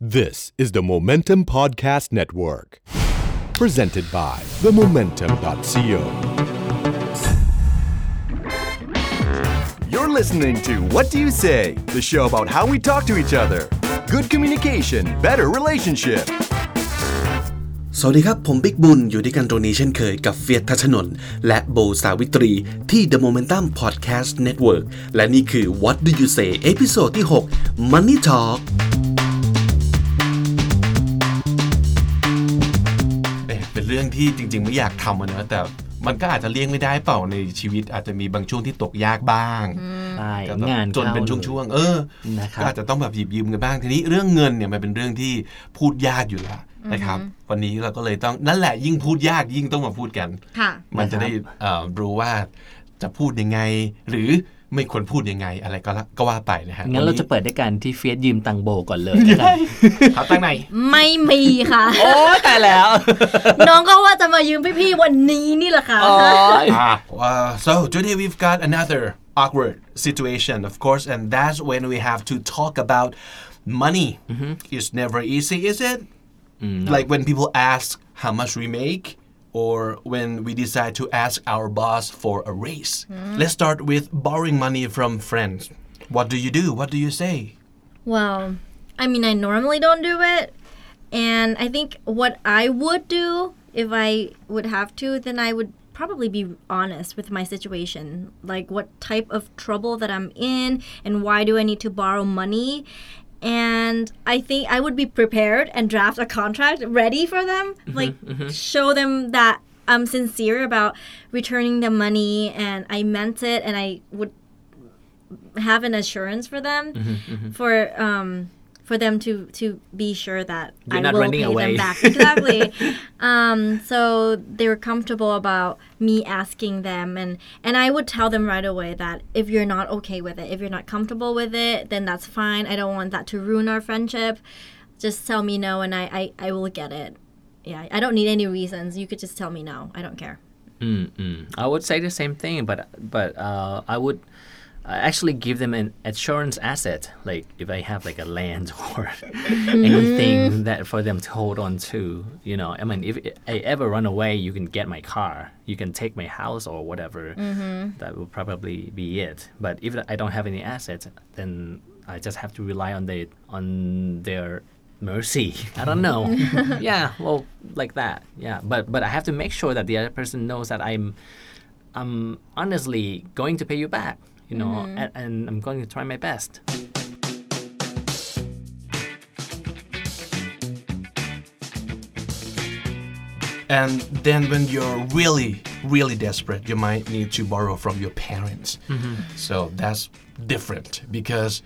This is the Momentum Podcast Network, presented by themomentum.co. You're listening to What Do You Say, the show about how we talk to each other. Good communication, better relationship. สวัสดีครับ ผมบิ๊กบุญ อยู่ด้วยกันตรงนี้เช่นเคยกับเฟียสทัชนนท์และโบสาวิตรี ที่ The Momentum Podcast Network และนี่คือ What Do You Say เอพิโซดที่ 6 Money Talk เอ๊ะเป็นเรื่องที่จริง ๆ ไม่อยากทำอะนะแต่มันก็อาจจะเลี่ยงไม่ได้เปล่าในชีวิต อาจจะมีบางช่วงที่ตกยากบ้างใช่ก็แบบงานจนเป็นข้าช่วงๆเออนะครับก็อาจจะต้องแบบหยิบยืมกันบ้างทีนี้เรื่องเงินเนี่ยมันเป็นเรื่องที่พูดยากอยู่แล้วนะครับ วันนี้เราก็เลยต้องนั่นแหละยิ่งพูดยากยิ่งต้องมาพูดกันค่ะมันจะได้เอ่อรู้ว่าจะพูดยังไงหรือ ไม่ควรพูดยังไงอะไรก็ละก็ว่าไปนะฮะงั้นเราจะวัเปิดด้วยกันที่เฟียสยืมตังโบก่อนเลยแล้วกันเอาตั้งไหน ไม่มีค่ะ โอ้ตายแล้ว น้องก็ว่าจะมายืมพี่ๆวันนี้นี่แหละค่ะ Ah, uh, so today we've got another awkward situation, of course, and that's when we have to talk about money. It's never easy, is it? Like when people ask how much we make, or when we decide to ask our boss for a raise. Let's start with borrowing money from friends. What do you do? What do you say? Well, I mean, I normally don't do it. And I think what I would do if I would have to, then I would probably be honest with my situation. Like what type of trouble that I'm in and why do I need to borrow money. And I think I would be prepared and draft a contract ready for them. Like show them that I'm sincere about returning the money and I meant it and I would have an assurance for them Mm-hmm, for um for them to to be sure that You're I not will running pay away. them back. Exactly. Um so they were comfortable about me asking them and and I would tell them right away that if you're not okay with it if you're not comfortable with it then that's fine. I don't want that to ruin our friendship. Just tell me no and I I, I will get it. Yeah I don't need any reasons. You could just tell me no. I don't care. Mm, I would say the same thing, but but uh, I would uh, actually give them an assurance asset, like if I have like a land or anything that for them to hold on to. You know, I mean, if I ever run away, you can get my car, you can take my house or whatever. That will probably be it. But if I don't have any assets, then I just have to rely on the on their mercy. I don't know. yeah, well, like that. Yeah, but but I have to make sure that the other person knows that I'm I'm honestly going to pay you back. You know, and, and I'm going to try my best. And then when you're really, really desperate, you might need to borrow from your parents. So that's different because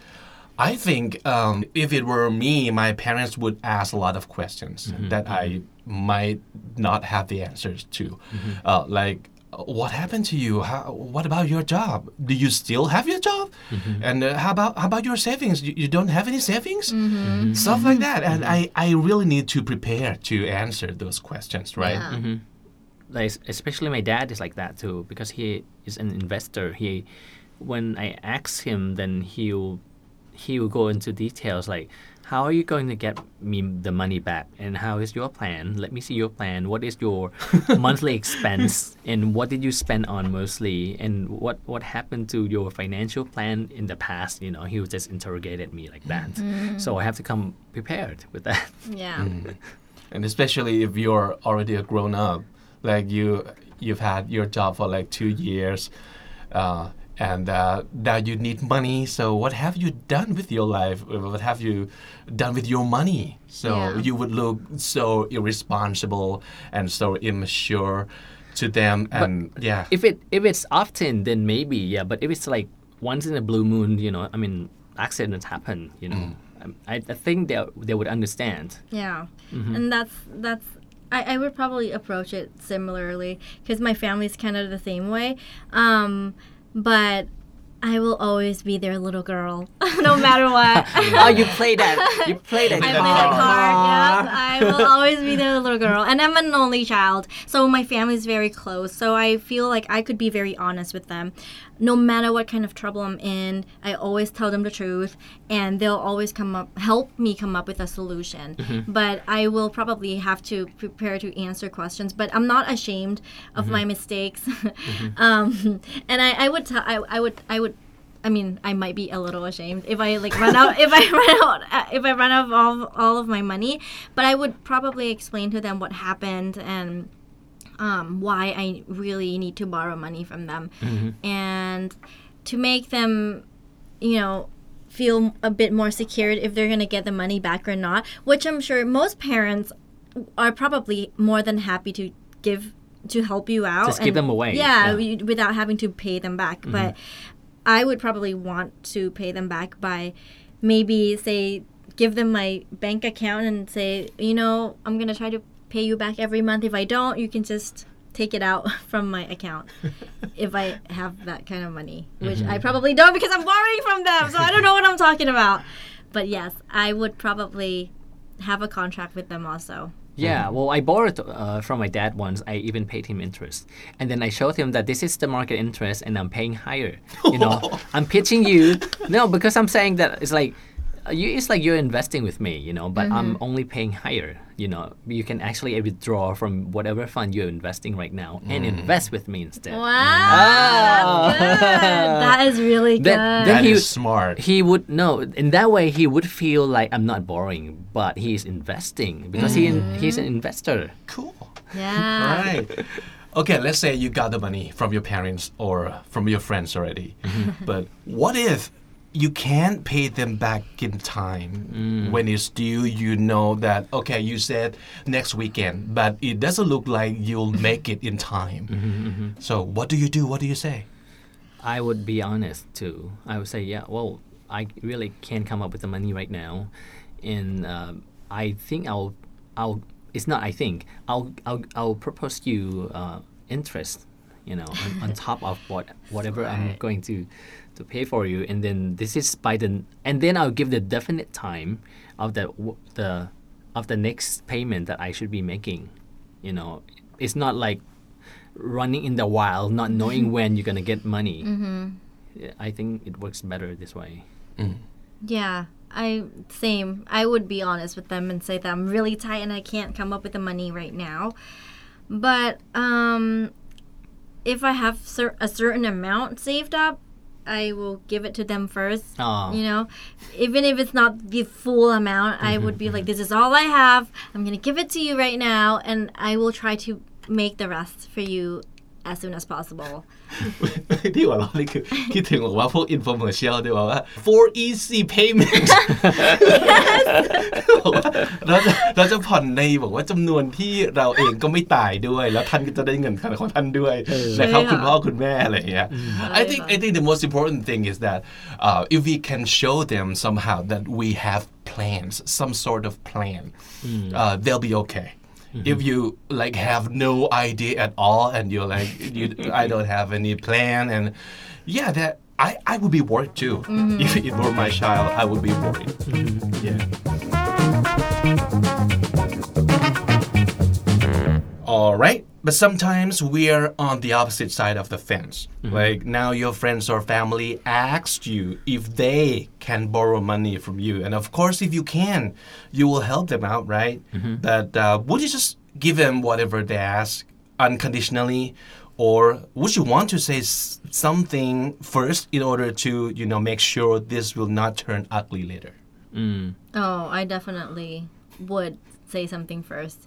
I think um, if it were me, my parents would ask a lot of questions that I might not have the answers to. Uh, like, what happened to you? How, what about your job? Do you still have your job? Mm-hmm. And uh, how about how about your savings? You, you don't have any savings? Mm-hmm. Mm-hmm. Stuff like that. And I, I really need to prepare to answer those questions, right? Yeah. like especially my dad is like that too because he is an investor he when i ask him then he'll he will go into details like how are you going to get me the money back? And how is your plan? Let me see your plan. What is your monthly expense? And what did you spend on mostly? And what what happened to your financial plan in the past? You know he was just interrogated me like that. So i have to come prepared with that. Yeah. And especially if you're already a grown up like you you've had your job for like two years uh, and uh, now you need money so what have you done with your life what have you done with your money so Yeah. you would look so irresponsible and so immature to them and yeah if it if it's often then maybe yeah but if it's like once in a blue moon you know i mean accidents happen you know um, I, I think they they would understand Yeah, Mm-hmm. and that's that's. I, I would probably approach it similarly because my family's kind of the same way. Um, but I will always be their little girl, no matter what. oh you play that you play that I play that card. Yeah, I will always be their little girl, and I'm an only child, so my family's very close. So I feel like I could be very honest with them. No matter what kind of trouble I'm in, I always tell them the truth, and they'll always come up, help me come up with a solution. But I will probably have to prepare to answer questions. But I'm not ashamed of my mistakes, um, and I, I would tell, I, I would, I would. I mean, I might be a little ashamed if I like run out if I run out uh, if I run out of all, all of my money, but I would probably explain to them what happened and um, why I really need to borrow money from them, and to make them, you know, feel a bit more secured if they're gonna get the money back or not. Which I'm sure most parents are probably more than happy to give to help you out. Just give them away, Yeah, yeah. without having to pay them back. But I would probably want to pay them back by maybe say give them my bank account and say, you know, I'm gonna try to pay you back every month. If I don't, you can just take it out from my account if I have that kind of money, which I probably don't because I'm borrowing from them, so I don't know what I'm talking about. But yes, I would probably have a contract with them also. Yeah, well, I borrowed uh, from my dad once. I even paid him interest, and then I showed him that this is the market interest, and I'm paying higher. You know, I'm pitching you. No, because I'm saying that it's like, you. It's like you're investing with me. You know, but I'm mm-hmm. only paying higher. You know, you can actually withdraw from whatever fund you're investing right now and mm. invest with me instead. Wow, ah. that's that is really good. Then- then That he- is smart. He would no. In that way, he would feel like I'm not borrowing, but he's investing because he mm-hmm. he's an investor. Cool. yeah. Right. Okay, let's say you got the money from your parents or from your friends already. Mm-hmm. but what if you can't pay them back in time when it's due? You know that, okay, you said next weekend, but it doesn't look like you'll make it in time. So, what do you do? What do you say? I would be honest too. I would say, yeah, well, I really can't come up with the money right now, and um I think I'll, I'll. It's not. I think I'll, I'll, I'll propose you uh, interest, you know, on, on top of what whatever I'm going to, to pay for you, and then this is by the, and then I'll give the definite time of the the, of the next payment that I should be making, you know. It's not like running in the wild, not knowing when you're gonna get money. Yeah, I think it works better this way. Yeah, I same. I would be honest with them and say that I'm really tight and I can't come up with the money right now. But um, if I have cer- a certain amount saved up, I will give it to them first. Aw. You know, even if it's not the full amount, I would be mm-hmm, like, mm-hmm. "This is all I have. I'm gonna give it to you right now, and I will try to make the rest for you as soon as possible." ที่หัวเราะนี่คือ คิดถึงบอกว่าพวกอินโฟเมอร์เชียลที่บอกว่า for easy payment บอกว่าเราจะเราจะผ่อนในบอกว่าจำนวนที่เราเองก็ไม่ตายด้วย แล้วท่านก็จะได้เงินของท่านด้วยนะครับ ใช่ค่ะ คุณพ่อคุณแม่อะไรอย่างเงี้ย I think I think the most important thing is that uh, if we can show them somehow that we have plans some sort of plan uh, they'll be okay if mm-hmm. you like have no idea at all and you're like you I don't have any plan and yeah that I, I would be worried too. Mm-hmm. If it were my child I would be worried. Mm-hmm. Yeah. All right but sometimes we're on the opposite side of the fence. Like now your friends or family asked you if they can borrow money from you. And of course if you can you will help them out right? But uh, would you just give them whatever they ask unconditionally? Or would you want to say s- something first in order to you know make sure this will not turn ugly later? Oh, I definitely would say something first.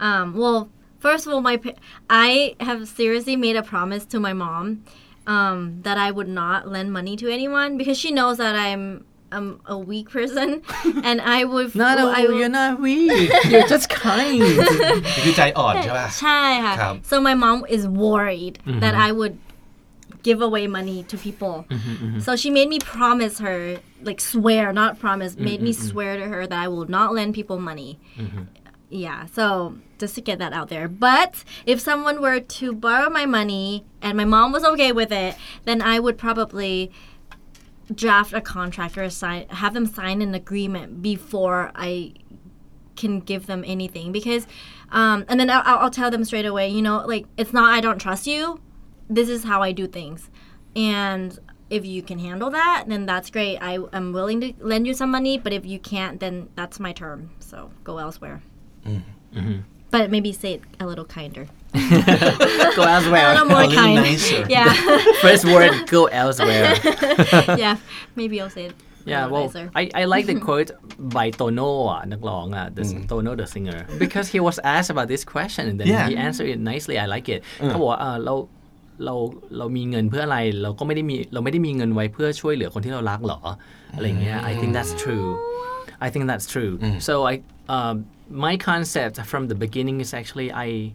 Um, well, first of all, my pa- I have seriously made a promise to my mom um, that I would not lend money to anyone because she knows that I'm I'm a weak person, and I would. I would- not weak. you're just kind. คือใจอ่อนใช่ป่ะ ใช่ค่ะ ครับ So my mom is worried that I would give away money to people. So she made me promise her, like swear, not promise, made me swear to her that I will not lend people money. Yeah, so just to get that out there. But if someone were to borrow my money and my mom was okay with it, then I would probably draft a contract or sign have them sign an agreement before I can give them anything because um, and then I'll, I'll- I'll tell them straight away you know like it's not i don't trust you this is how i do things And if you can handle that, then that's great. I am willing to lend you some money, but if you can't, then that's my term. So go elsewhere. Mm-hmm. But maybe say it a little kinder. go elsewhere. a little more a little kind. Nicer. Yeah. First word, go elsewhere. yeah, maybe I'll say it. Yeah, well. I, I like the quote by Tono, uh, the, uh, mm. Tono the singer, because he was asked about this question and then yeah. he answered it nicely. I like it. Mm. เขาบอกว่าเราเราเรามีเงินเพื่ออะไรเราก็ไม่ได้มีเราไม่ได้มีเงินไว้เพื่อช่วยเหลือคนที่เรารักหรออะไรเงี้ย I think that's true I think that's true mm. so I um, my concept from the beginning is actually I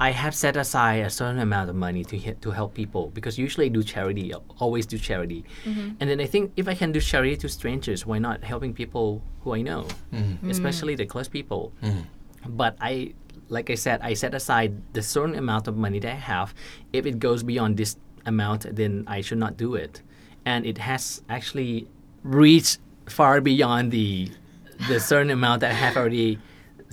I have set aside a certain amount of money to hit, to help people because usually I do charity, always do charity, mm-hmm. and then I think if I can do charity to strangers, why not helping people who I know, mm-hmm. especially the close people. Mm-hmm. But I, like I said, I set aside the certain amount of money that I have. If it goes beyond this amount, then I should not do it, and it has actually reached far beyond the the certain amount that I have already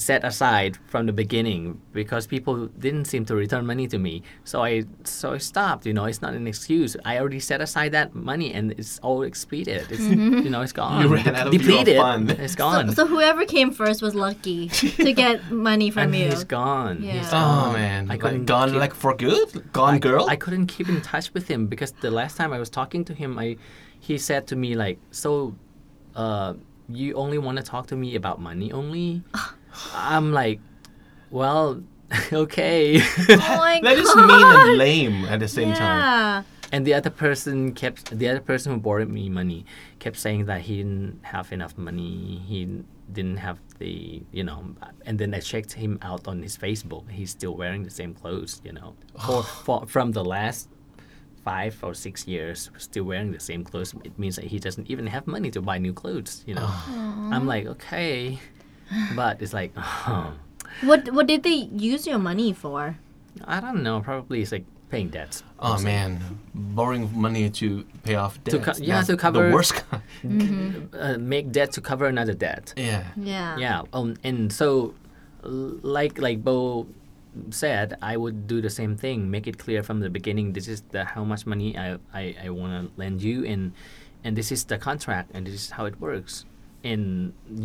set aside from the beginning because people didn't seem to return money to me. So I so I stopped. You know, it's not an excuse. I already set aside that money and it's all expleted. It's you know, it's gone. You ran out of your depleted. fund. It's gone. So whoever came first was lucky to get money from and you. he's gone. He's Yeah. Oh gone. man, I like couldn't gone keep- like for good, gone girl. I couldn't keep in touch with him because the last time I was talking to him, I he said to me like, "So, uh, you only want to talk to me about money only?" I'm like, "Well, okay." Oh that is mean and lame at the same time. And the other person kept the other person who borrowed me money kept saying that he didn't have enough money. He didn't have the you know, and then I checked him out on his Facebook. He's still wearing the same clothes. You know, for, for from the last five or six years still wearing the same clothes it means that he doesn't even have money to buy new clothes you know i'm like okay but it's like oh, What what did they use your money for? i don't know probably it's like paying debts Oh man, borrowing money to pay off To debt. co- yeah, That's to cover- the worst kind. uh, make debt to cover another debt Yeah. Yeah. yeah um, and so like like bo said i would do the same thing make it clear from the beginning this is the how much money i i, I want to lend you and and this is the contract and this is how it works and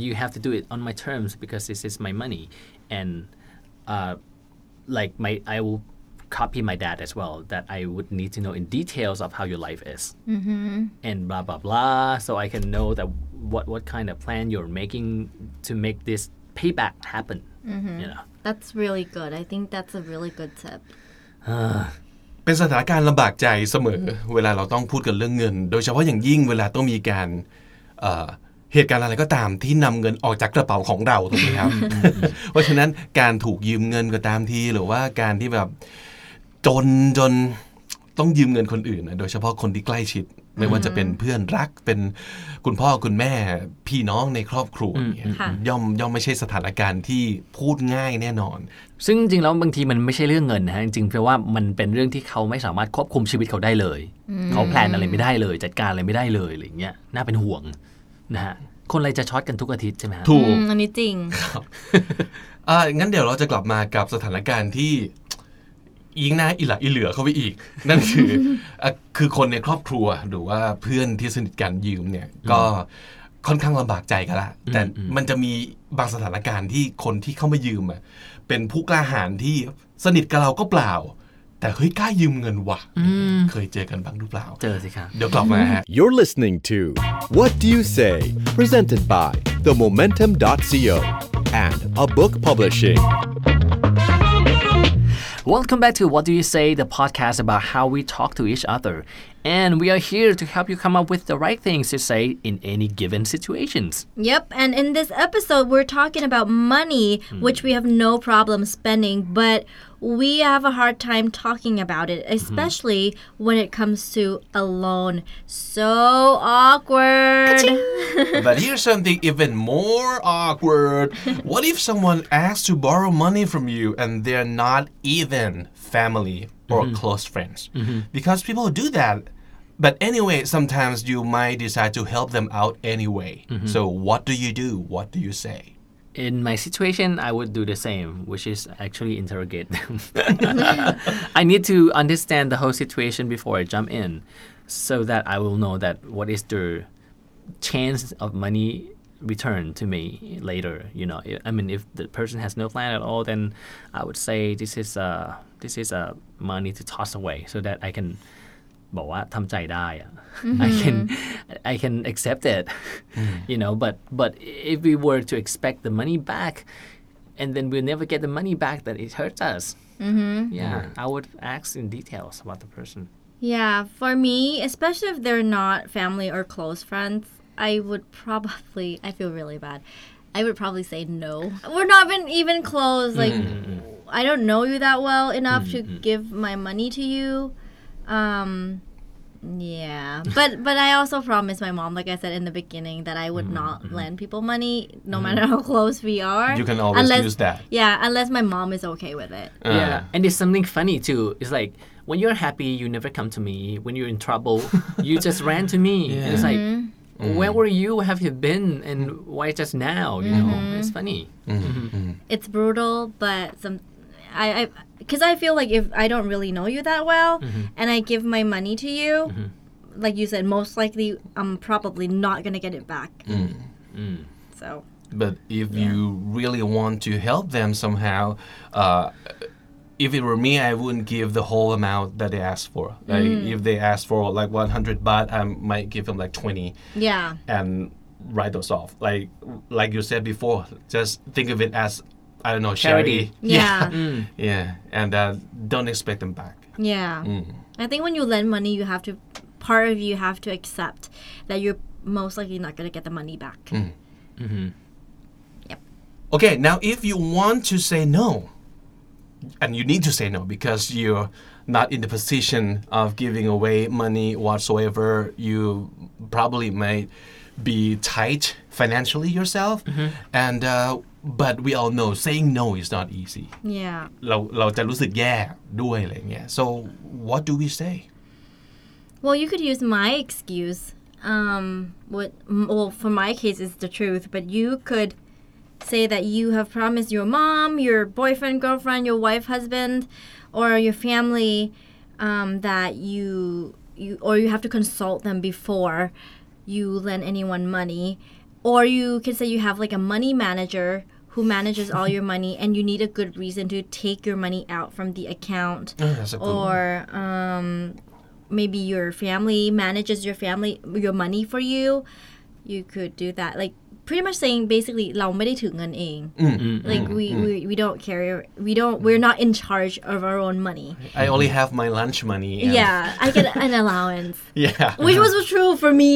you have to do it on my terms because this is my money and uh like my i will copy my dad as well that i would need to know in details of how your life is and blah blah blah so i can know that what what kind of plan you're making to make this payback happen you know That's really good. I think that's a really good tip. เป็นสถานการณ์ลำบากใจเสมอ เวลาเราต้องพูดกันเรื่องเงิน โดยเฉพาะอย่างยิ่งเวลาต้องมีการ เอ่อเหตุการณ์อะไรก็ตามที่นำเงินออกจากกระเป๋าของเราถูกไหมครับ เพราะฉะนั้นการถูกยืมเงินก็ตามทีหรือว่าการที่แบบจนจนต้องยืมเงินคนอื่นนะโดยเฉพาะคนที่ใกล้ชิด ไม่ว่าจะเป็นเพื่อนรักเป็นคุณพ่อคุณแม่พี่น้องในครอบครัวเนี่ยค่ะย่อมย่อมไม่ใช่สถานการณ์ที่พูดง่ายแน่นอน ซึ่งจริงๆแล้วบางทีมันไม่ใช่เรื่องเงินนะฮะจริงๆเพราะว่ามันเป็นเรื่องที่เขาไม่สามารถควบคุมชีวิตเขาได้เลย เขาแพลนอะไรไม่ได้เลย จัดการอะไรไม่ได้เลยอะไรอย่างเงี้ยน่าเป็นห่วง นะฮะคนอะไรจะช็อตกันทุกอาทิตย์ใช่ไหมฮะถูอืกมอันนี้จริงอ่างั้นเดี๋ยวเราจะกลับมากับสถานการณ์ที่ยิงหน้าอีหลักอีเหลือเข้าไปอีก นั่นคืออะคือคนในครอบครัวหรือว่าเพื่อนที่สนิทกันยืมเนี่ยก็ค่อนข้างลำบากใจกันละแต่มันจะมีบางสถานการณ์ที่คนที่เข้ามายืมอะเป็นผู้กล้าหาญที่สนิทกับเราก็เปล่า แต่เฮ้ยกล้ายืมเงินว่ะเคยเจอกันบ้างหรือเปล่า เจอสิครับ เดี๋ยวกลับมาฮะ You're listening to What Do You Say? Presented by TheMomentum.co and A Book Publishing. Welcome back to What Do You Say, the podcast about how we talk to each other. And we are here to help you come up with the right things to say in any given situations. Yep, and in this episode, we're talking about money, hmm. which we have no problem spending, but we have a hard time talking about it, mm-hmm. especially when it comes to a loan. So awkward. But here's something even more awkward. What if someone asks to borrow money from you and they're not even family or mm-hmm. close friends? Mm-hmm. Because people do that. But anyway, sometimes you might decide to help them out anyway. So what do you do? What do you say? In my situation, I would do the same, which is actually interrogate them. I need to understand the whole situation before I jump in. so that I will know that what is the chance of money return to me later. You know, I- I mean, if the person has no plan at all, then I would say this is uh this is uh, money to toss away so that I can บอกว่าทำใจได้อะ I can I can accept it you know but but if we were to expect the money back and then we'll never get the money back then it hurts us yeah I would ask in details about the person Yeah, for me, especially if they're not family or close friends, I would probably I feel really bad. I would probably say no. We're not even even close. Like I don't know you that well enough to give my money to you. Um yeah. But but I also promised my mom, like I said in the beginning, that I would mm-hmm, not mm-hmm. lend people money no mm-hmm. matter how close we are. You can always unless, use that. Yeah, unless my mom is okay with it. Uh. yeah and there's something funny too. It's like when you're happy you never come to me. When you're in trouble you just ran to me. And it's like where mm. were you? Have you been? And why just now? You know it's funny. It's brutal, but some I I because I feel like if I don't really know you that well mm-hmm. and I give my money to you, mm-hmm. like you said, most likely I'm probably not gonna get it back. Mm. Mm. So. But if you really want to help them somehow, uh, if it were me, I wouldn't give the whole amount that they asked for. Like mm. if they asked for like 100 baht, I might give them like 20 yeah, and write those off. Like like you said before, just think of it as I don't know charity. Charity. yeah, mm. Yeah, and uh, don't expect them back. yeah. Mm. I think when you lend money, you have to part of you have to accept that you're most likely not gonna get the money back. Mm. Mm-hmm. Yep. Okay, now if you want to say no, and you need to say no because you're not in the position of giving away money whatsoever, you probably might be tight financially yourself, mm-hmm. and uh, but we all know saying no is not easy. Yeah. เราเราจะรู้สึกแย่ด้วยอะไรเงี้ย so what do we say Well, you could use my excuse. Um, what? m- Well, for my case, it's the truth. But you could say that you have promised your mom, your boyfriend, girlfriend, your wife, husband, or your family um, that you you or you have to consult them before you lend anyone money, or you can say you have like a money manager who manages all your money, and you need a good reason to take your money out from the account. That's a good one. or um, maybe your family manages your family your money for you. You could do that. Like pretty much saying basically เราไม่ได้ถือเงินเอง like we, we we don't carry we don't we're not in charge of our own money I only have my lunch money and- yeah I get an allowance yeah which was true for me.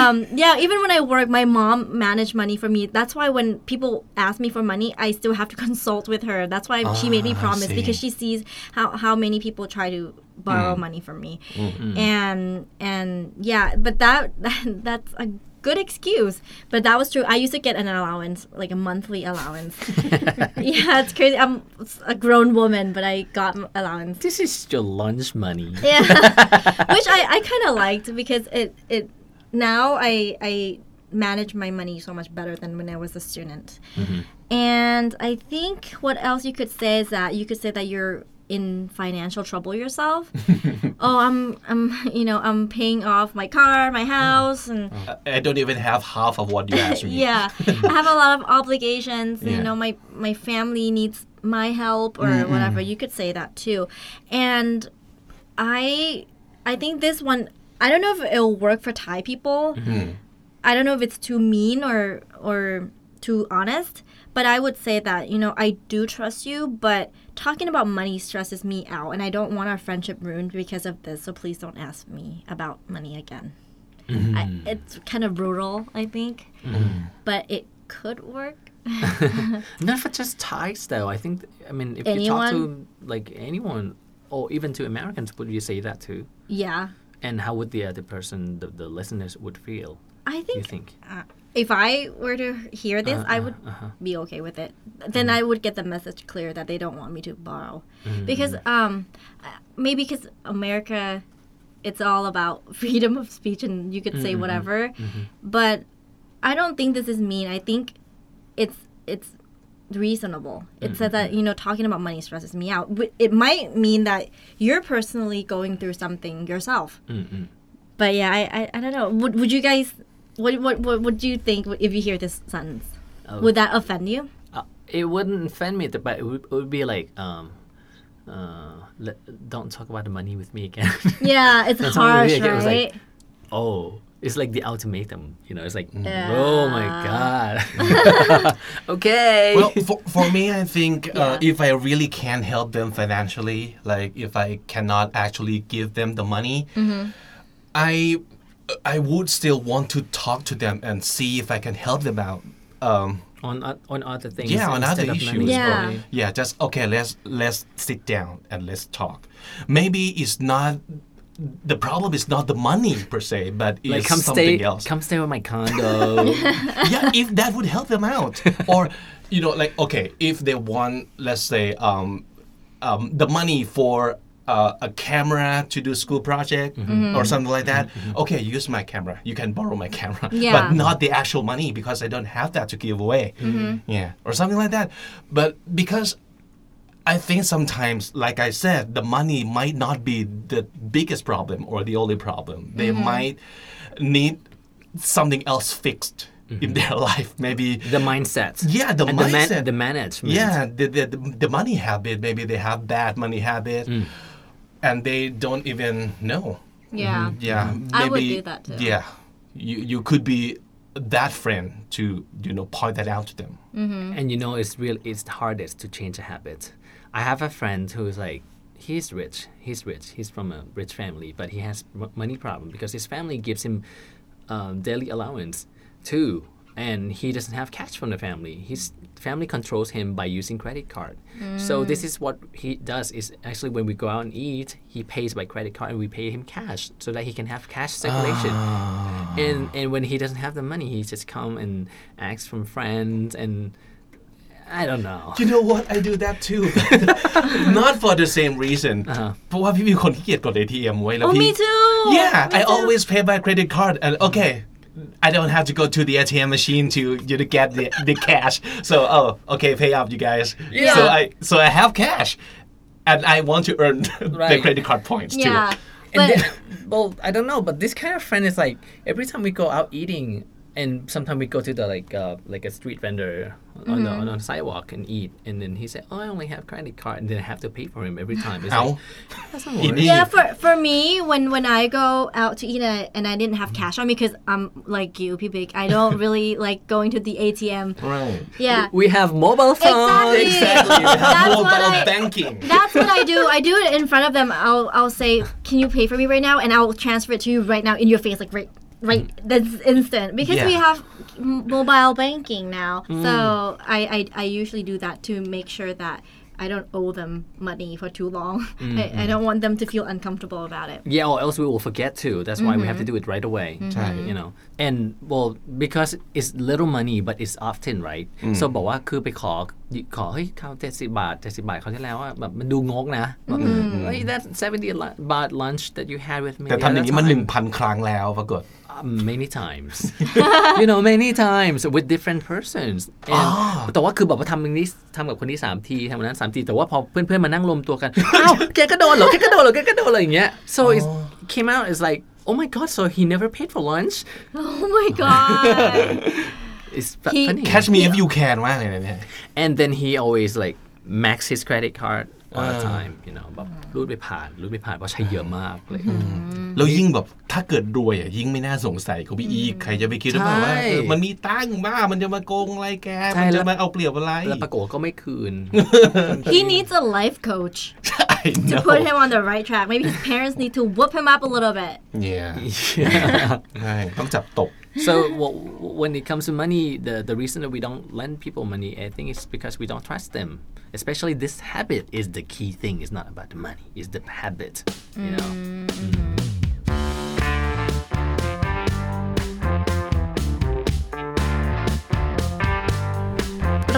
Um, yeah, even when I work, my mom managed money for me. That's why when people ask me for money, I still have to consult with her. That's why she made me Ah, I promise see. because she sees how how many people try to borrow money from me, and and yeah, but that, that that's a good excuse. But that was true. I used to get an allowance, like a monthly allowance. yeah, it's crazy. I'm a grown woman, but I got allowance. this is your lunch money Yeah, which I, I kind of liked because it it now I I manage my money so much better than when I was a student. Mm-hmm. And I think what else you could say is that you could say that you're in financial trouble yourself. oh, I'm I'm you know I'm paying off my car, my house, and uh, I don't even have half of what you asked me yeah, I have a lot of obligations. Yeah. You know, my my family needs my help or mm-hmm. whatever. You could say that too, and I I think this one I don't know if it'll work for Thai people. Mm-hmm. I don't know if it's too mean or or too honest, but I would say that you know I do trust you, but talking about money stresses me out, and I don't want our friendship ruined because of this. So please don't ask me about money again. I, it's kind of brutal, I think, but it could work. Not for just Thais though. I think I mean if you talk to like anyone or even to Americans, would you say that too? Yeah, And how would the other person, the, the listeners, would feel? I You think think? uh, if I were to hear this, I would uh-huh, uh-huh. be okay with it. Then mm-hmm. I would get the message clear that they don't want me to borrow, mm-hmm. because um, uh, maybe because America, it's all about freedom of speech and you could say mm-hmm, whatever, but I don't think this is mean. I think it's it's reasonable. It says that you know talking about money stresses me out. It might mean that you're personally going through something yourself. but yeah, I, I I don't know. Would would you guys what what what would you think if you hear this sentence? Would that offend you? Uh, it wouldn't offend me, but it would, it would be like, um, uh, let, don't talk about the money with me again. Yeah, it's That's what it harsh, is. It was like- right? oh, it's like the ultimatum. You know, it's like, Yeah. oh my god. okay. well for, for me i think uh, if i really can't help them financially like if i cannot actually give them the money Mm-hmm. i i would still want to talk to them and see if i can help them out um, on o- on other things. yeah on other issues. Yeah. or- yeah just okay let's let's sit down and let's talk maybe it's not the problem is not the money per se but it's Like come something stay, else come stay with my condo. yeah, if that would help them out, or you know, like okay, if they want, let's say, um, um, the money for uh, a camera to do school project mm-hmm. Mm-hmm. or something like that. Mm-hmm. Okay, use my camera. You can borrow my camera, Yeah. but not the actual money because I don't have that to give away. Yeah, or something like that. But because I think sometimes, like I said, the money might not be the biggest problem or the only problem. They might need something else fixed in their life. Maybe, the mindset. yeah, the and mindset. The, man, the management. yeah, the, the, the, the money habit. Maybe they have bad money habit mm. And they don't even know. Yeah. Yeah, I would maybe- do that too. Yeah, you, you could be that friend to, you know, point that out to them. and you know it's real it's the hardest to change a habit i have a friend who's like he's rich he's rich he's from a rich family but he has money problem because his family gives him um, daily allowance too and he doesn't have cash from the family his family controls him by using credit card so this is what he does is actually when we go out and eat he pays by credit card and we pay him cash so that he can have cash circulation and and when he doesn't have the money he just come and asks from friends and I don't know. You know what? I do that too. Not for the same reason. เพราะว่าพี่เป็นคนที่เกียจกด ATM ไว้แล้ว Oh, พี่ me too. Yeah, Me I too. always pay by credit card and okay. I don't have to go to the ATM machine to you to get the, the cash. So oh, okay, pay up you guys. Yeah. So I so I have cash, and I want to earn the credit card points too. Yeah. And But then, well, I don't know, but this kind of friend is like every time we go out eating, and sometimes we go to the like uh, like a street vendor on, mm-hmm. the, on, the sidewalk and eat, and then he said, "Oh, I only have credit card," and then I have to pay for him every time. It's Ow. Like, yeah, for for me, when when I go out to eat and, and I didn't have cash on me because I'm like you, people. I don't really like going to the ATM. Right. Yeah. We have mobile phones. Exactly. exactly. Mobile I, banking. That's what I do. I do it in front of them. I'll I'll say, "Can you pay for me right now?" And I'll transfer it to you right now in your face, like right right. That's instant because we Yeah. have m- mobile banking now. So I, I I usually do that to make sure that I don't owe them money for too long. I, I don't want them to feel uncomfortable about it. Yeah, or else we will forget to. That's why we have to do it right away. You know, and well, because it's little money, but it's often right. So บอกว่าคือไปขอขอเฮ้ยเขาเจ็ดสิบบาทเจ็ดสิบบาทเขาวที่แล้วอะแบบมันดูงกนะแบบเฮ้ย that seventy baht lunch that you had with me แต่ the ทำอย่าง other นี้มันหนึ่ง time." พันครั้งแล้วปรากฏ Um, many times you know many times with different persons and แต่ว่าคือแบบว่าทำอย่างนี้ทำกับคนนี้สามทีทำกับนั้นสามทีแต่ว่าพอเพื่อนๆมานั่งรวมตัวกัน อ้าวแกก็โดนเหรอแกก็โดนเหรอแกก็โดนเหรออย่างเงี้ย so it came out as like oh my god so he never paid for lunch Oh my god! it's fu- He- funny Catch me if you can มากเลยนะเนี่ย and then he always like max his credit card All the time you know แบบรูดไปผ่านรูดไปผ่านเพราะใช้เยอะมากเลย แล้วยิ่งแบบถ้าเกิดรวยอะยิ่งไม่น่าสงสัยเขาพี่อีก ใครจะไปคิดว่าว่าใช่เออมันมีตั้งค์บ้ามันจะมาโกงอะไรแก ใช่มันแล้จะว มาเอาเปรียบอะไร แล้วปรากฏก็ไม่คืน he needs a life coach I to know put him on the right track. Maybe his parents need to whoop him up a little bit. yeah ใช่ต้องจับตบ so well, when it comes to money, the, the reason that we don't lend people money, I think it's because we don't trust them. Especially this habit is the key thing. It's not about the money. It's the habit. You know.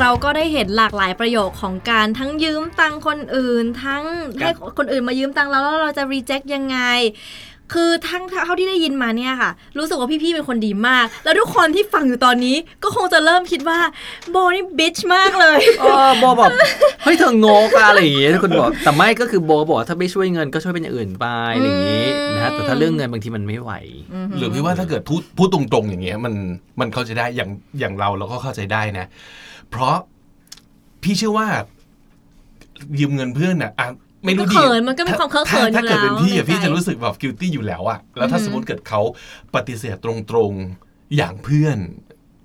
เราก็ได้เห็นหลากหลายประโยคของการทั้งยืมตังค์คนอื่น ทั้งให้คนอื่นมายืมตังค์เราแล้วเราจะ reject ยังไง คือทั้งเท่าที่ได้ยินมาเนี่ยค่ะ รู้สึกว่าพี่ๆเป็นคนดีมาก แล้วทุกคนที่ฟังอยู่ตอนนี้ก็คงจะเริ่มคิดว่าโบนี่บิชมากเลยเออโบบอกเฮ้ยเธองกอะอะไรอย่างเงี้ยทุกคนบอกแต่ไม่ก็คือโบบอกว่าถ้าไม่ช่วยเงินก็ช่วยเป็นอย่างอื่นไปอะไรอย่างงี้นะฮะแต่ถ้าเรื่องเงินบางทีมันไม่ไหวหรือพี่ว่าถ้าเกิดพูดพูดตรงๆ อย่างเงี้ยมันมันเข้าใจได้อย่างอย่างเราเราก็เข้าใจได้นะ เพราะพี่เชื่อว่ายืมเงินเพื่อนน่ะอะ ไม่รู้มันก็ดิเขินมันก็มีความเคอะเขินถ้าอยู่ถ้าเกิดเป็นพี่แล้วอะพี่ในใจจะรู้สึกแบบ guilty อยู่แล้วอะแล้วถ้าสมมติเกิดเขาปฏิเสธตรงๆอย่างเพื่อน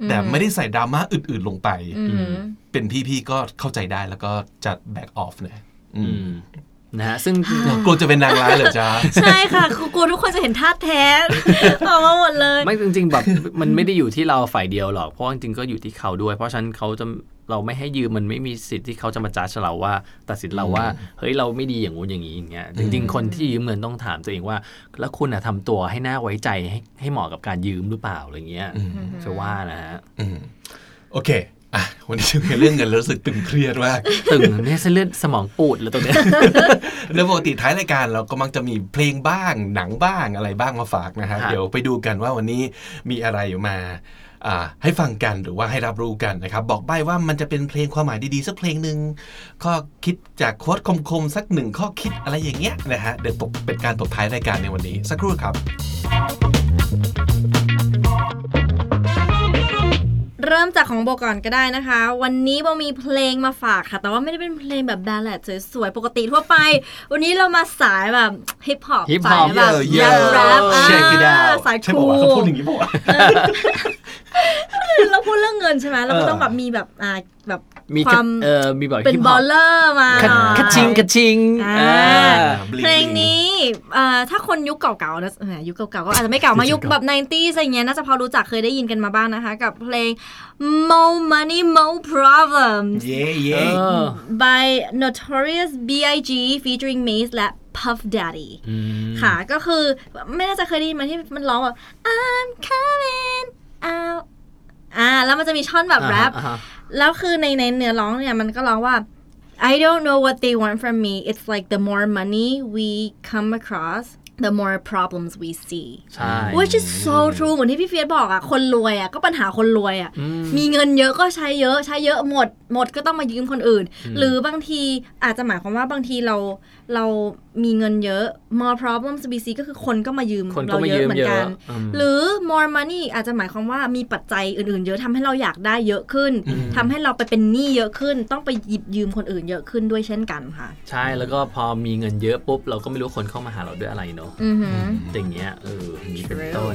แต่ไม่ได้ใส่ดราม่าอื่นๆลงไปอืมเป็นพี่พี่ๆก็เข้าใจได้แล้วก็จะ back off เนี่ยอืมนะฮะซึ่งกลัวจะเป็นนางร้ายเหรอจ๊ะ ใช่ค่ะคือกลัวทุกคนจะเห็นท่าแท้ออกมาหมดเลย ไม่จริง ๆ แบบมันไม่ได้อยู่ที่เราฝ่ายเดียวหรอก เพราะจริงๆก็อยู่ที่เขาด้วย เพราะฉะนั้นเขาจะ เราไม่ให้ยืมมันไม่มีสิทธิ์ที่เขาจะมาจ้าชเราว่า ตัดสินเราว่า เฮ้ยเราไม่ดีอย่างงู้นอย่างนี้อย่างเงี้ยจริงๆ คนที่ยืมเงินต้องถามตัวเองว่า แล้วคุณอะทำตัวให้น่าไว้ใจให้ให้เหมาะกับการยืมหรือเปล่าอะไรเงี้ยจะว่านะฮะอืมโอเคอะวันนี้จะคุยเรื่องเงินแล้วรู้สึกตึงเครียดมากตึงเนี่ยเส้นเลือดสมองปูดแล้วตรงเนี้ยโดยปกติท้ายรายการเราก็มักจะมีเพลงบ้างหนังบ้างอะไรบ้างมาฝากนะฮะครับเดี๋ยวไปดูกันว่าวันนี้มีอะไรมาอ่า ให้ฟังกันหรือว่าให้รับรู้กันนะครับ บอกใบ้ว่ามันจะเป็นเพลงความหมายดี ๆ สักเพลงหนึ่งข้อคิดจากโค้ดคมๆ สักหนึ่งข้อคิดอะไรอย่างเงี้ยนะฮะเดี๋ยวตกเป็นการตกท้ายรายการในวันนี้ สักครู่ครับ เริ่มจากของโบก่อนก็ได้นะคะ วันนี้โบมีเพลงมาฝากค่ะ แต่ว่าไม่ได้เป็นเพลงแบบบัลเลดสวยๆ ปกติทั่วไป วันนี้เรามาสายแบบฮิปฮอป Hip สาย hop แบบเยอะแรป Check it out สายใช่คูปะวะลเขาพูดอย่างนี้ปะวะ เราพูดเรื่องเงินใช่ไหมเราก็ต้องแบบมีแบบอ่าแบบมีความเออมีแบบเป็นฮิปบฮออลปเลอร์มาคัดหน่อยคัดชิงคัดชิงอ่าอ่า bling เพลงนี้เอ่อถ้าคนยุคเก่าๆนะเออยุคเก่าๆก็อาจจะไม่เก่ามายุคแบบ 90s อะไรเงี้ยน่าจะพอรู้จักเคยได้ยินกันมาบ้างนะคะ กับเพลง More Money More Problems เย่เย่เออ by Notorious B.I.G. featuring Mace และ Puff Daddy ค่ะก็คือไม่น่าจะเคยได้ยินมาที่มันร้องแบบ I'm coming out อ่า แล้วมันจะมีท่อนแบบแรปอ่าฮะแล้วคือในในเนื้อร้องเนี่ยมันก็ร้องว่า I don't know what they want from me it's like the more money we come across the more problems we see ใช่ which is so true เหมือนที่พี่เฟียสบอกอะคนรวยอะก็ปัญหาคนรวยอะมีเงินเยอะก็ใช้เยอะใช้เยอะหมด หมดก็ต้องมายืมคนอื่น หรือบางทีอาจจะหมายความว่าบางทีเรา เรามีเงินเยอะ more problems we see ก็คือคนก็มายืมคนก็เรามาเยยือะมเหมือนกันเยอะอืมหรือ more money อาจจะหมายความว่ามีปัจจัยอื่นๆ เยอะทำให้เราอยากได้เยอะขึ้นทำให้เราไปเป็นหนี้เยอะขึ้น ต้องไปหยิบยืมคนอื่นเยอะขึ้นด้วยเช่นกันค่ะ ใช่แล้วก็พอมีเงินเยอะปุ๊บ เราก็ไม่รู้คนเข้ามาหาเราด้วยอะไรเนอะอือหืออย่างเงี้ยเอออย่างนี้เป็นต้น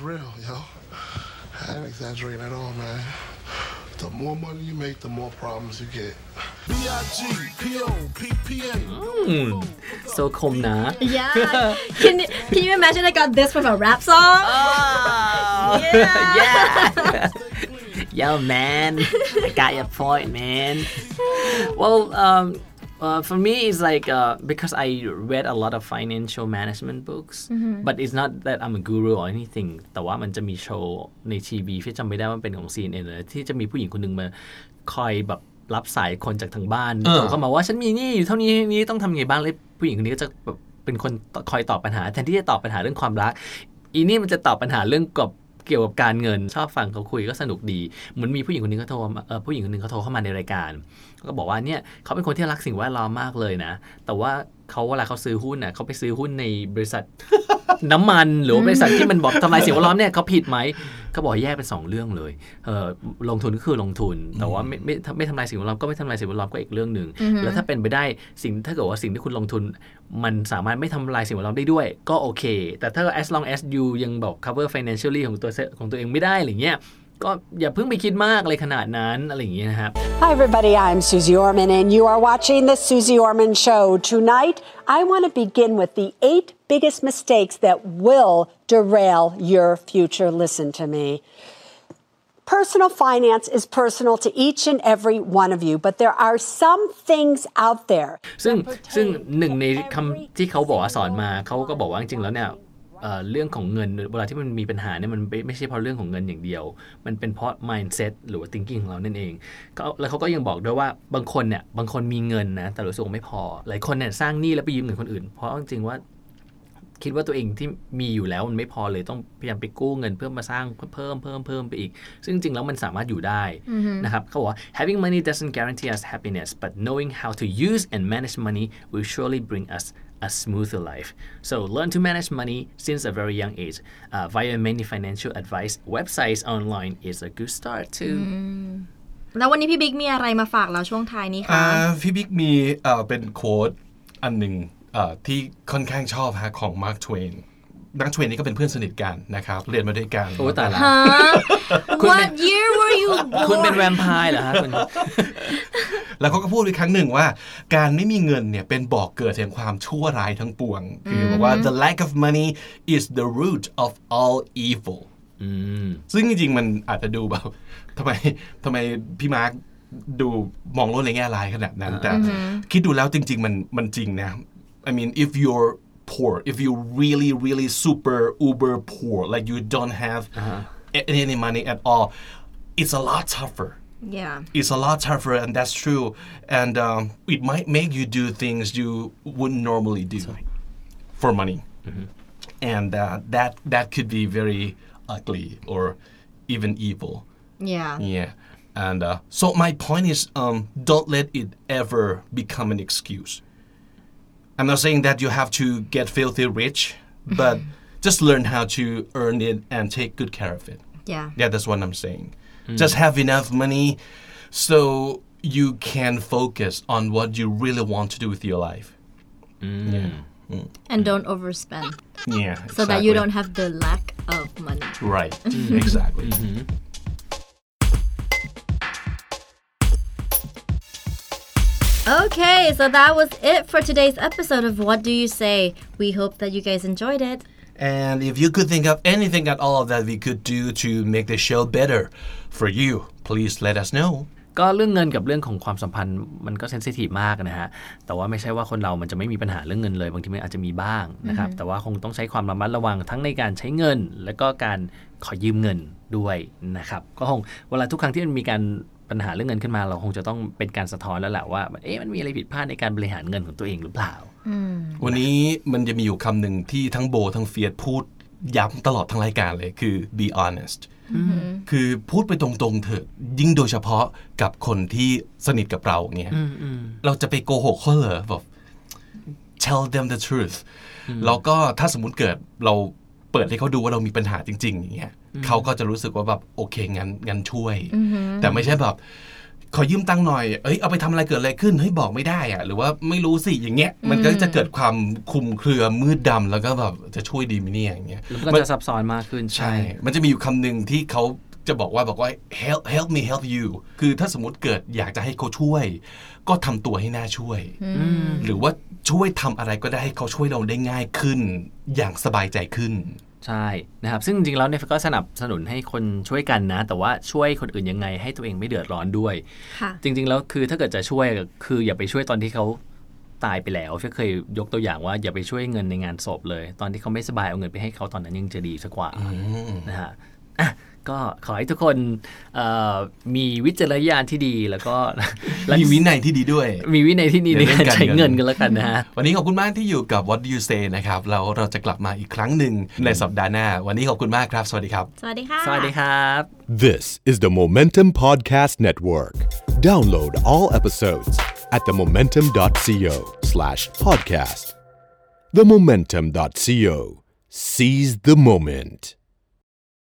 real, yo. I ain't exaggerating at all, man. The more money you make, the more problems you get. Mm, so Komna. Yeah. Can you, can you imagine I got this with a rap song? Oh, yeah. yeah. Yo, man. I got your point, man. Well, um, uh, for me it's like uh, because I read a lot of financial management books but it's not that I'm a guru or anything แต่ว่ามันจะมีโชว์ในทีวีที่จำไม่ได้ว่าเป็นของ CNN เลยที่จะมีผู้หญิงคนหนึ่งมาคอยแบบรับสายคนจากทางบ้านเออโทรเข้ามาว่าฉันมีหนี่อยู่เท่านี้นี้ต้องทำไงบ้างเลยผู้หญิงคนนี้ก็จะแบบเป็นคนคอยตอบปัญหา แทนที่จะตอบปัญหาเรื่องความรัก อีนี่มันจะตอบปัญหาเรื่องกับ เกี่ยวกับการเงินชอบฟังเขาคุยก็สนุกดีเหมือนมีผู้หญิงคนหนึงเขาโทรผู้หญิงคนหนึงเขาโทรเข้ามาในรายการ ก็บอกว่าเนี่ยเขาเป็นคนที่รักสิ่งแวดล้อมมากเลยนะ แต่ว่า เขาเวลาเขาซื้อหุ้นน่ะเขาไปซื้อหุ้นในบริษัทน้ำมันหรือว่าบริษัทที่มันบอกทำลายสิ่งแวดล้อมเนี่ยเขาผิดไหมเขาบอกแยกเป็นสองเรื่องเลยเออลงทุนก็คือลงทุน แต่ว่าไม่ไม่ไม่ทำลายสิ่งแวดล้อมก็ไม่ทำลายสิ่งแวดล้อมก็อีกเรื่องหนึ่งแล้วถ้าเป็นไปได้สิ่งถ้าเกิดว่าสิ่งที่คุณลงทุน มันสามารถไม่ทำลายสิ่งแวดล้อมได้ด้วย ก็โอเค แต่ถ้า as long as you ยังบอก cover financially ของตัวของตัวเองไม่ได้อะไรเงี้ย ก็อย่าเพิ่งไปคิดมากเลยขนาดนั้นอะไรอย่างเงี้ยนะครับ Hi, everybody. I'm Susie Orman, and you are watching The Susie Orman Show. Tonight, I want to begin with the eight biggest mistakes that will derail your future. Listen to me. Personal finance is personal to each and every one of you, but there are some things out there ซึ่งซึ่งหนึ่งในคำที่เขาบอกว่าสอนมาเขาก็บอกว่าจริงๆแล้วเนี่ย เอ่อเรื่องของเงินเวลาที่มันมีปัญหาเนี่ยมันไม่ไม่ใช่เพราะเรื่องของเงินอย่างเดียว มันเป็นเพราะ mindset หรือว่า thinking ของเรานั่นเองก็แล้วเขาก็ยังบอกด้วยว่าบางคนเนี่ยบางคนมีเงินนะแต่รู้สึกว่าไม่พอ หลายคนเนี่ยสร้างหนี้แล้วไปยืมเงินคนอื่น เพราะจริงๆว่าคิดว่าตัวเองที่มีอยู่แล้วมันไม่พอเลยต้องพยายามไปกู้เงินเพื่อมาสร้างเพิ่มเพิ่มเพิ่มไปอีก ซึ่งจริงๆแล้วมันสามารถอยู่ได้นะครับเขาบอกว่า having money doesn't guarantee us happiness but knowing how to use and manage money will surely bring us a smoother life so learn to manage money since a very young age uh, via many financial advice websites online is a good start too แล้ววันนี้พี่บิ๊กมีอะไรมาฝากเราช่วงท้ายนี้คะ อ่าพี่บิ๊กมีเอ่อเป็นโค้ดอันหนึ่งเอ่อที่ค่อนข้างชอบฮะของมาร์คทเวน มาร์คทเวนนี่ก็เป็นเพื่อนสนิทกันนะครับเรียนมาด้วยกันโอ้ตายละ What year were you คุณเป็นแว born มไพร์เหรอฮะคุณ แล้วเขาก็พูดอีกครั้งหนึ่งว่า การไม่มีเงินเนี่ยเป็นบอกเกิดแห่งความชั่วร้ายทั้งปวง คือบอกว่า the lack of money is the root of all evil ซึ่งจริงๆ มันอาจจะดูแบบทำไมทำไมพี่มาร์คดูมองโลกในแง่ร้ายขนาดนั้น แต่คิดดูแล้วจริง ๆ มันมันจริงนะ I mean if you're poor if you're really really super uber poor like you don't have any, any money at all it's a lot tougher. Yeah. It's a lot tougher and that's true and um, it might make you do things you wouldn't normally do for money. And uh, that that could be very ugly or even evil. Yeah. Yeah. And uh, so my point is um, don't let it ever become an excuse i'm not saying that you have to get filthy rich but just learn how to earn it and take good care of it yeah yeah, that's what I'm saying. Hmm. Just have enough money so you can focus on what you really want to do with your life. Hmm. Yeah. Hmm. and don't overspend Yeah. so that you don't have the lack of money Right. exactly. Mm-hmm. Okay, so that was it for today's episode of What Do You Say? We hope that you guys enjoyed it. And if you could think of anything at all that we could do to make the show better for you, please let us know. ก็เรื่องเงินกับเรื่องของความสัมพันธ์มันก็เซนซิทีฟมากนะฮะ แต่ว่าไม่ใช่ว่าคนเรามันจะไม่มีปัญหาเรื่องเงินเลย บางทีมันอาจจะมีบ้างนะครับ แต่ว่าคงต้องใช้ความระมัดระวังทั้งในการใช้เงิน และก็การขอยืมเงินด้วยนะครับ ก็คงเวลาทุกครั้งที่มันมีการ ปัญหาเรื่องเงินขึ้นมาเราคงจะต้องเป็นการสะท้อนแล้วแหละว่าเอ๊ะมันมีอะไรผิดพลาดในการบริหารเงินของตัวเองหรือเปล่าวันนี้มันจะมีอยู่คำหนึ่งที่ทั้งโบทั้งเฟียสพูดย้ำตลอดทั้งรายการเลยคือ be honest คือพูดไปตรงๆเถอะยิ่งโดยเฉพาะกับคนที่สนิทกับเราเนี่ยเราจะไปโกหกเขาเหรอแบบ tell them the truth แล้วก็ถ้าสมมุติเกิดเราเปิดให้เขาดูว่าเรามีปัญหาจริง ๆ อย่างเงี้ย เขาก็จะรู้สึกว่าแบบโอเคงั้นงั้นช่วย แต่ไม่ใช่แบบขอยืมตังค์หน่อย เอ้ย เอาไปทำอะไรเกิดอะไรขึ้น เฮ้ย บอกไม่ได้อะหรือว่าไม่รู้สิ อย่างเงี้ย มันก็จะเกิดความคลุมเครือมืดดำแล้วก็แบบจะช่วยดีไหมเนี่ยอย่างเงี้ยแล้วก็จะซับซ้อนมากขึ้น ใช่ มันจะมีอยู่คำหนึ่งที่เขาจะบอกว่าบอกว่า help help me help you คือถ้าสมมติเกิดอยากจะให้เขาช่วย ก็ทำตัวให้น่าช่วย หรือว่าช่วยทำอะไรก็ได้ให้เขาช่วยเราได้ง่ายขึ้น อย่างสบายใจขึ้น ใช่นะครับซึ่งจริงๆแล้วเนี่ยก็สนับสนุนให้คนช่วยกันนะ แต่ว่าช่วยคนอื่นยังไงให้ตัวเองไม่เดือดร้อนด้วยค่ะจริง ๆ แล้วคือถ้าเกิดจะช่วยคืออย่าไปช่วยตอนที่เขาตายไปแล้วเฟยเคยยกตัวอย่างว่าอย่าไปช่วยเงินในงานศพเลย ตอนที่เขาไม่สบายเอาเงินไปให้เขาตอนนั้นยังจะดีสักกว่านะฮะอะ ก็ขอให้ทุกคนเอ่อมีวิจารณญาณที่ดีแล้วก็มีวินัยที่ดีด้วย มีวินัยที่ดีในในเรื่กาองรการใช้เงิเงินนกันแล้วกันนะฮะวันนี้ขอบคุณมากที่อยู่กับ What Do You Say นะครับแล้วเราจะกลับมาอีกครั้งหนึ่งในสัปดาห์หน้า วันนี้ขอบคุณมากครับ สวัสดีครับ สวัสดีค่ะสวัสดีครับ This is the Momentum Podcast Network. Download all episodes at themomentum.co slash podcast. Themomentum.co. Seize the moment.